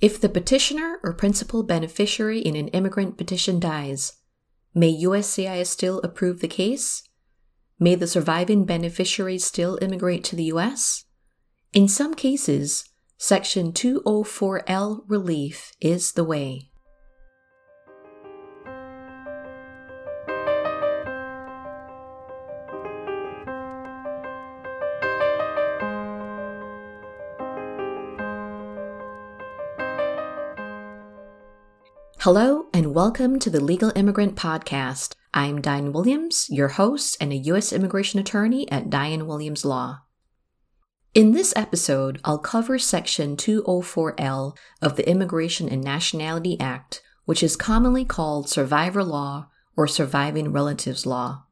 If the petitioner or principal beneficiary in an immigrant petition dies, may USCIS still approve the case? May the surviving beneficiaries still immigrate to the US? In some cases, Section 204L relief is the way. Hello, and welcome to the Legal Immigrant Podcast. I'm Diane Williams, your host and a U.S. immigration attorney at Diane Williams Law. In this episode, I'll cover Section 204L of the Immigration and Nationality Act, which is commonly called Survivor Law or Surviving Relatives Law.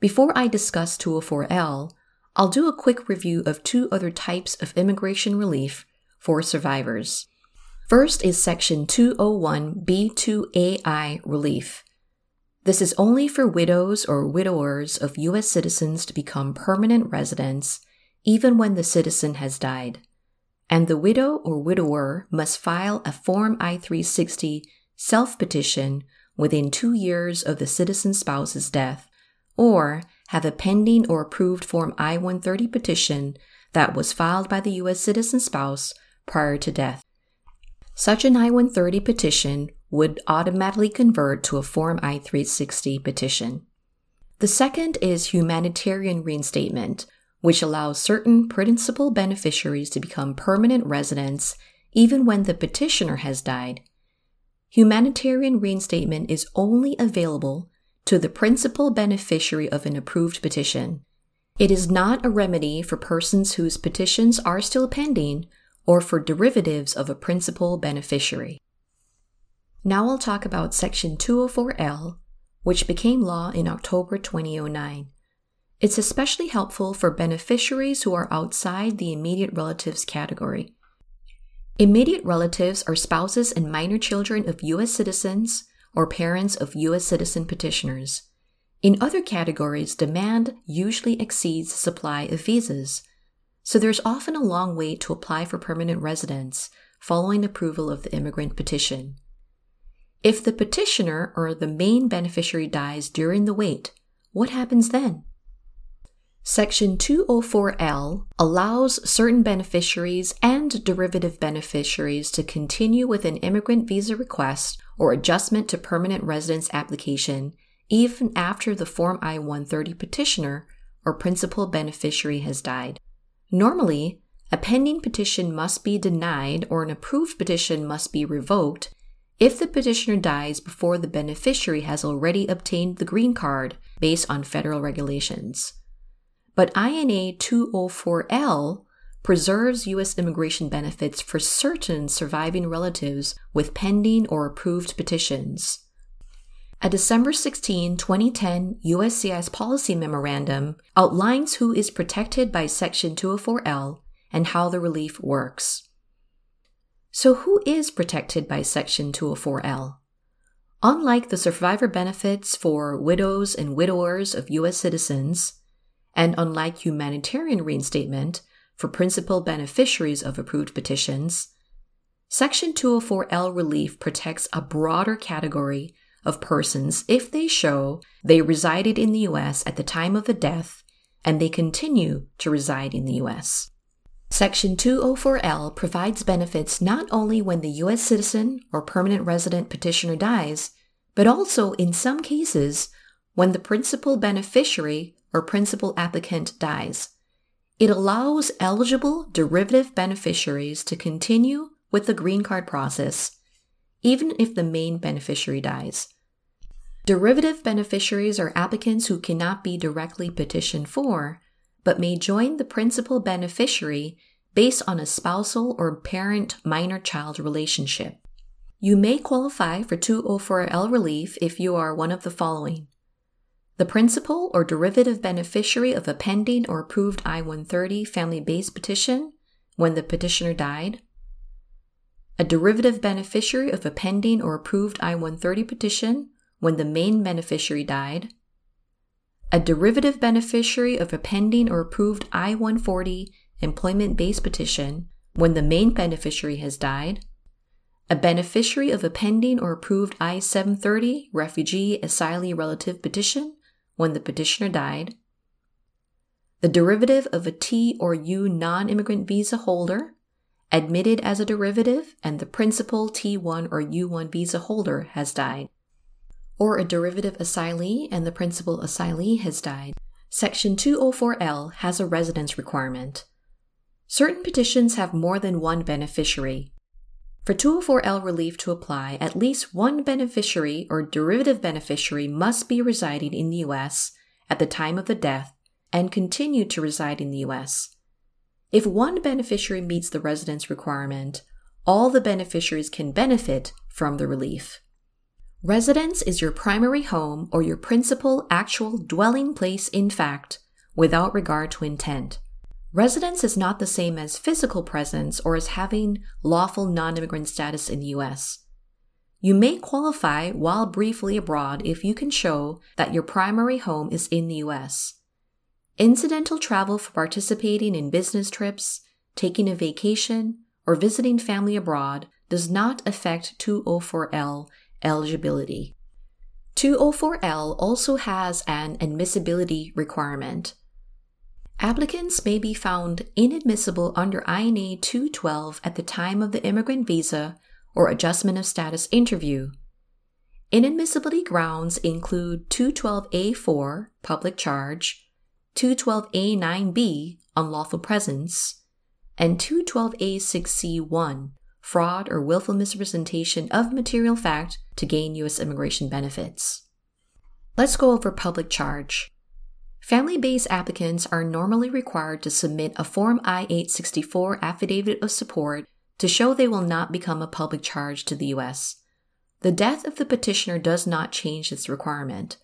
Before I discuss 204L, I'll do a quick review of two other types of immigration relief for survivors. First is Section 201B2AI relief. This is only for widows or widowers of U.S. citizens to become permanent residents even when the citizen has died. And the widow or widower must file a Form I 360 self petition within two years of the citizen spouse's death, or have a pending or approved Form I 130 petition that was filed by the U.S. citizen spouse prior to death. Such an I-130 petition would automatically convert to a Form I-360 petition. The second is humanitarian reinstatement, which allows certain principal beneficiaries to become permanent residents even when the petitioner has died. Humanitarian reinstatement is only available to the principal beneficiary of an approved petition. It is not a remedy for persons whose petitions are still pending or for derivatives of a principal beneficiary. Now I'll talk about Section 204L, which became law in October 2009. It's especially helpful for beneficiaries who are outside the immediate relatives category. Immediate relatives are spouses and minor children of U.S. citizens or parents of U.S. citizen petitioners. In other categories, demand usually exceeds supply of visas, so there's often a long wait to apply for permanent residence following approval of the immigrant petition. If the petitioner or the main beneficiary dies during the wait, what happens then? Section 204L allows certain beneficiaries and derivative beneficiaries to continue with an immigrant visa request or adjustment to permanent residence application even after the Form I 130 petitioner or principal beneficiary has died. Normally, a pending petition must be denied or an approved petition must be revoked if the petitioner dies before the beneficiary has already obtained the green card based on federal regulations. But INA 204L preserves U.S. immigration benefits for certain surviving relatives with pending or approved petitions. A December 16, 2010 USCIS policy memorandum outlines who is protected by Section 204L and how the relief works. So, who is protected by Section 204L? Unlike the survivor benefits for widows and widowers of U.S. citizens, and unlike humanitarian reinstatement for principal beneficiaries of approved petitions, Section 204L relief protects a broader category of persons if they show they resided in the U.S. at the time of the death and they continue to reside in the U.S. Section 204L provides benefits not only when the U.S. citizen or permanent resident petitioner dies, but also in some cases when the principal beneficiary or principal applicant dies. It allows eligible derivative beneficiaries to continue with the green card process, even if the main beneficiary dies. Derivative beneficiaries are applicants who cannot be directly petitioned for, but may join the principal beneficiary based on a spousal or parent minor child relationship. You may qualify for 204L relief if you are one of the following the principal or derivative beneficiary of a pending or approved I 130 family based petition when the petitioner died, a derivative beneficiary of a pending or approved I 130 petition when the main beneficiary died, a derivative beneficiary of a pending or approved I 140 employment based petition when the main beneficiary has died, a beneficiary of a pending or approved I 730 refugee asylee relative petition when the petitioner died, the derivative of a T or U non immigrant visa holder admitted as a derivative and the principal T1 or U1 visa holder has died, or a derivative asylee and the principal asylee has died. Section 204L has a residence requirement. Certain petitions have more than one beneficiary, for 204L relief to apply, at least one beneficiary or derivative beneficiary must be residing in the U.S. at the time of the death and continue to reside in the U.S. If one beneficiary meets the residence requirement, all the beneficiaries can benefit from the relief. Residence is your primary home or your principal actual dwelling place in fact, without regard to intent. Residence is not the same as physical presence or as having lawful non immigrant status in the U.S. You may qualify while briefly abroad if you can show that your primary home is in the U.S. Incidental travel for participating in business trips, taking a vacation, or visiting family abroad does not affect 204L eligibility. 204L also has an admissibility requirement. Applicants may be found inadmissible under INA 212 at the time of the immigrant visa or adjustment of status interview. Inadmissibility grounds include 212A4, public charge, 212A9B, unlawful presence, and 212A6C1, fraud or willful misrepresentation of material fact to gain U.S. immigration benefits. Let's go over public charge. Family based applicants are normally required to submit a Form I 864 affidavit of support to show they will not become a public charge to the U.S. The death of the petitioner does not change this requirement.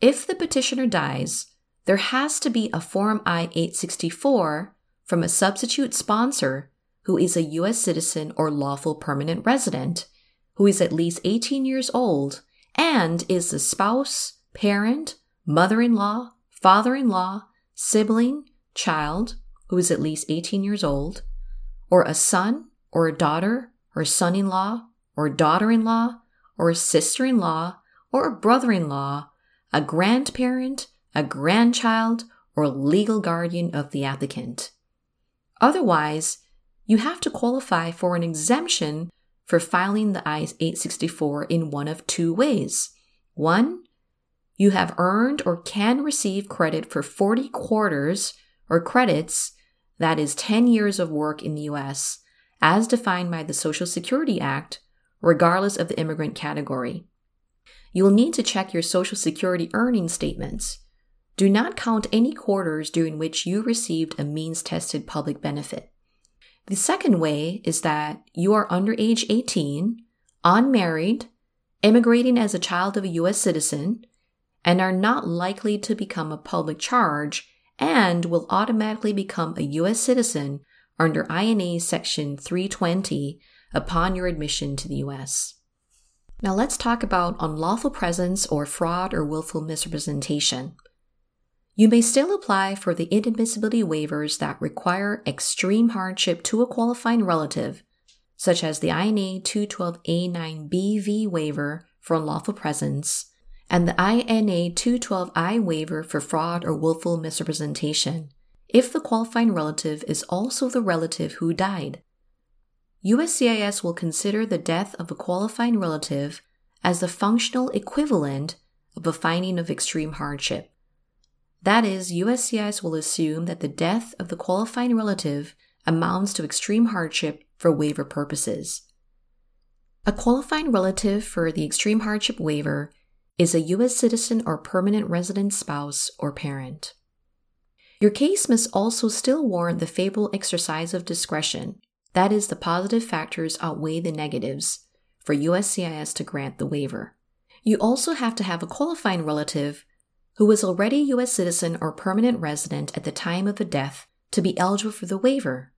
If the petitioner dies, there has to be a Form I 864 from a substitute sponsor who is a U.S. citizen or lawful permanent resident, who is at least 18 years old, and is the spouse, parent, mother in law, father in law, sibling, child who is at least 18 years old, or a son or a daughter or son in law or daughter in law or a sister in law or a brother in law, a grandparent, a grandchild, or legal guardian of the applicant. Otherwise, you have to qualify for an exemption for filing the I-864 in one of two ways. One, you have earned or can receive credit for 40 quarters or credits, that is 10 years of work in the US, as defined by the Social Security Act, regardless of the immigrant category. You will need to check your Social Security earning statements. Do not count any quarters during which you received a means tested public benefit. The second way is that you are under age 18, unmarried, immigrating as a child of a U.S. citizen, and are not likely to become a public charge and will automatically become a U.S. citizen under INA Section 320 upon your admission to the U.S. Now let's talk about unlawful presence or fraud or willful misrepresentation. You may still apply for the inadmissibility waivers that require extreme hardship to a qualifying relative, such as the INA 212A9BV waiver for unlawful presence and the INA 212I waiver for fraud or willful misrepresentation if the qualifying relative is also the relative who died. USCIS will consider the death of a qualifying relative as the functional equivalent of a finding of extreme hardship. That is, USCIS will assume that the death of the qualifying relative amounts to extreme hardship for waiver purposes. A qualifying relative for the extreme hardship waiver is a U.S. citizen or permanent resident spouse or parent. Your case must also still warrant the favorable exercise of discretion, that is, the positive factors outweigh the negatives, for USCIS to grant the waiver. You also have to have a qualifying relative who is already a U.S. citizen or permanent resident at the time of the death to be eligible for the waiver.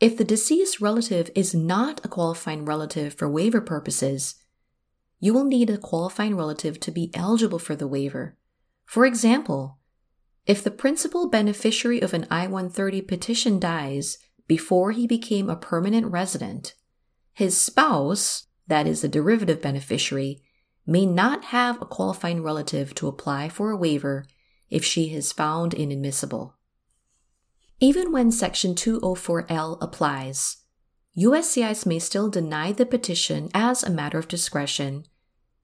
If the deceased relative is not a qualifying relative for waiver purposes, you will need a qualifying relative to be eligible for the waiver. For example, if the principal beneficiary of an I 130 petition dies before he became a permanent resident, his spouse, that is, a derivative beneficiary, may not have a qualifying relative to apply for a waiver if she is found inadmissible. Even when Section 204L applies, USCIS may still deny the petition as a matter of discretion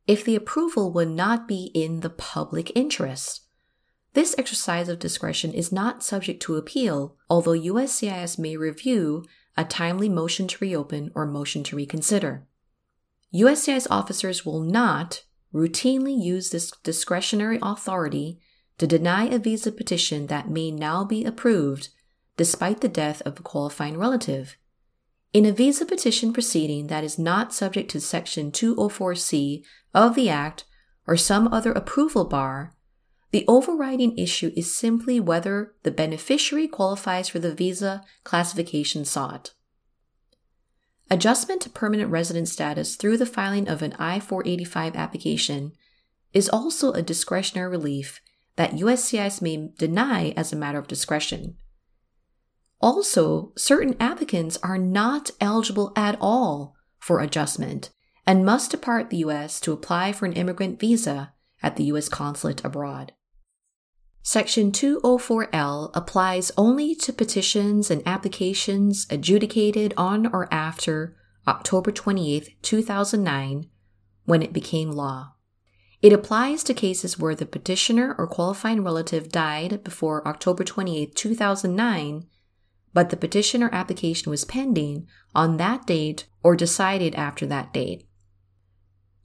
if the approval would not be in the public interest. This exercise of discretion is not subject to appeal, although USCIS may review a timely motion to reopen or motion to reconsider. USCIS officers will not routinely use this discretionary authority to deny a visa petition that may now be approved despite the death of a qualifying relative. In a visa petition proceeding that is not subject to Section 204C of the Act or some other approval bar, the overriding issue is simply whether the beneficiary qualifies for the visa classification sought. Adjustment to permanent resident status through the filing of an I 485 application is also a discretionary relief that USCIS may deny as a matter of discretion. Also, certain applicants are not eligible at all for adjustment and must depart the U.S. to apply for an immigrant visa at the U.S. consulate abroad. Section 204L applies only to petitions and applications adjudicated on or after October 28, 2009, when it became law. It applies to cases where the petitioner or qualifying relative died before October 28, 2009, but the petitioner application was pending on that date or decided after that date.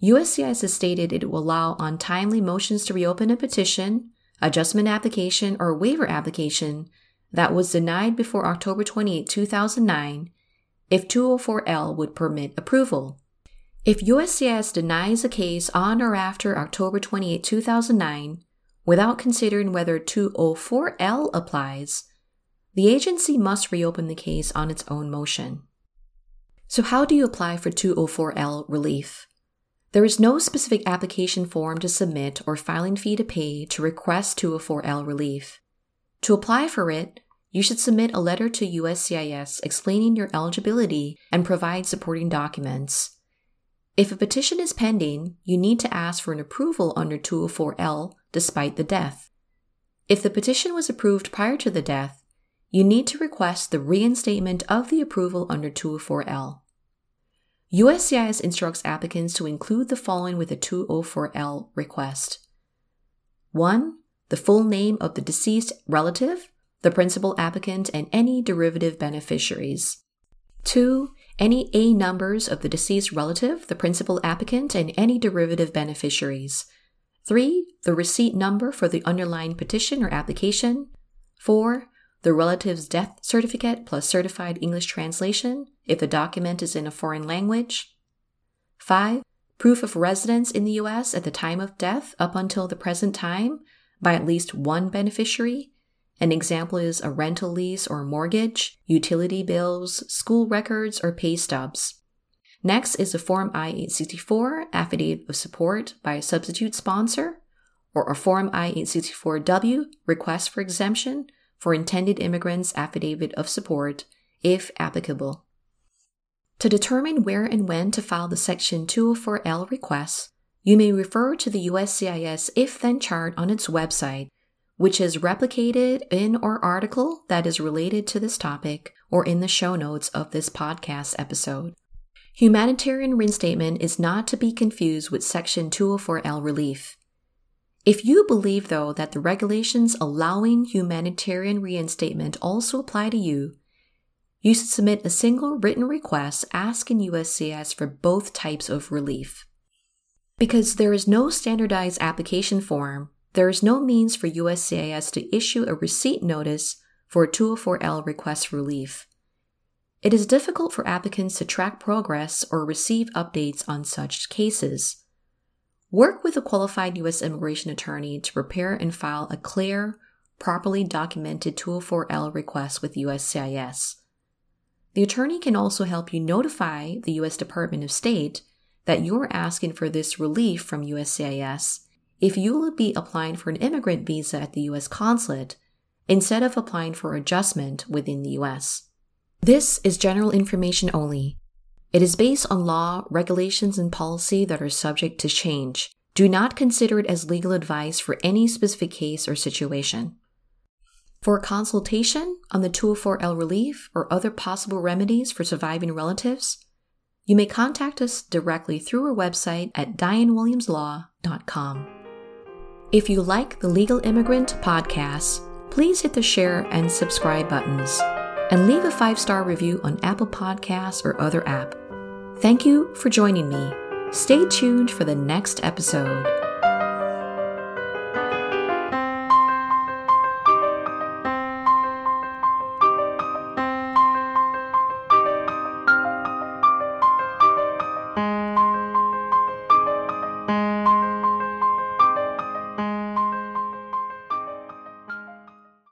USCIS has stated it will allow untimely motions to reopen a petition adjustment application, or waiver application that was denied before October 28, 2009, if 204L would permit approval. If USCIS denies a case on or after October 28, 2009, without considering whether 204L applies, the agency must reopen the case on its own motion. So, how do you apply for 204L relief? There is no specific application form to submit or filing fee to pay to request 204L relief. To apply for it, you should submit a letter to USCIS explaining your eligibility and provide supporting documents. If a petition is pending, you need to ask for an approval under 204L despite the death. If the petition was approved prior to the death, you need to request the reinstatement of the approval under 204L. USCIS instructs applicants to include the following with a 204L request 1. The full name of the deceased relative, the principal applicant, and any derivative beneficiaries. 2. Any A numbers of the deceased relative, the principal applicant, and any derivative beneficiaries. 3. The receipt number for the underlying petition or application. 4 the relative's death certificate plus certified English translation if the document is in a foreign language. 5. Proof of residence in the U.S. at the time of death up until the present time by at least one beneficiary. An example is a rental lease or mortgage, utility bills, school records, or pay stubs. Next is a Form I 864 affidavit of support by a substitute sponsor, or a Form I 864W request for exemption for intended immigrants' affidavit of support, if applicable. To determine where and when to file the Section 204L request, you may refer to the USCIS if then chart on its website, which is replicated in or article that is related to this topic or in the show notes of this podcast episode. Humanitarian reinstatement is not to be confused with Section 204L relief. If you believe, though, that the regulations allowing humanitarian reinstatement also apply to you, you should submit a single written request asking USCIS for both types of relief. Because there is no standardized application form, there is no means for USCIS to issue a receipt notice for a 204L request for relief. It is difficult for applicants to track progress or receive updates on such cases. Work with a qualified U.S. immigration attorney to prepare and file a clear, properly documented 204L request with USCIS. The attorney can also help you notify the U.S. Department of State that you're asking for this relief from USCIS if you will be applying for an immigrant visa at the U.S. consulate instead of applying for adjustment within the U.S. This is general information only It is based on law, regulations, and policy that are subject to change. Do not consider it as legal advice for any specific case or situation. For a consultation on the 204L relief or other possible remedies for surviving relatives, you may contact us directly through our website at dianewilliamslaw.com. If you like the Legal Immigrant podcast, please hit the share and subscribe buttons and leave a five star review on Apple Podcasts or other app. Thank you for joining me. Stay tuned for the next episode.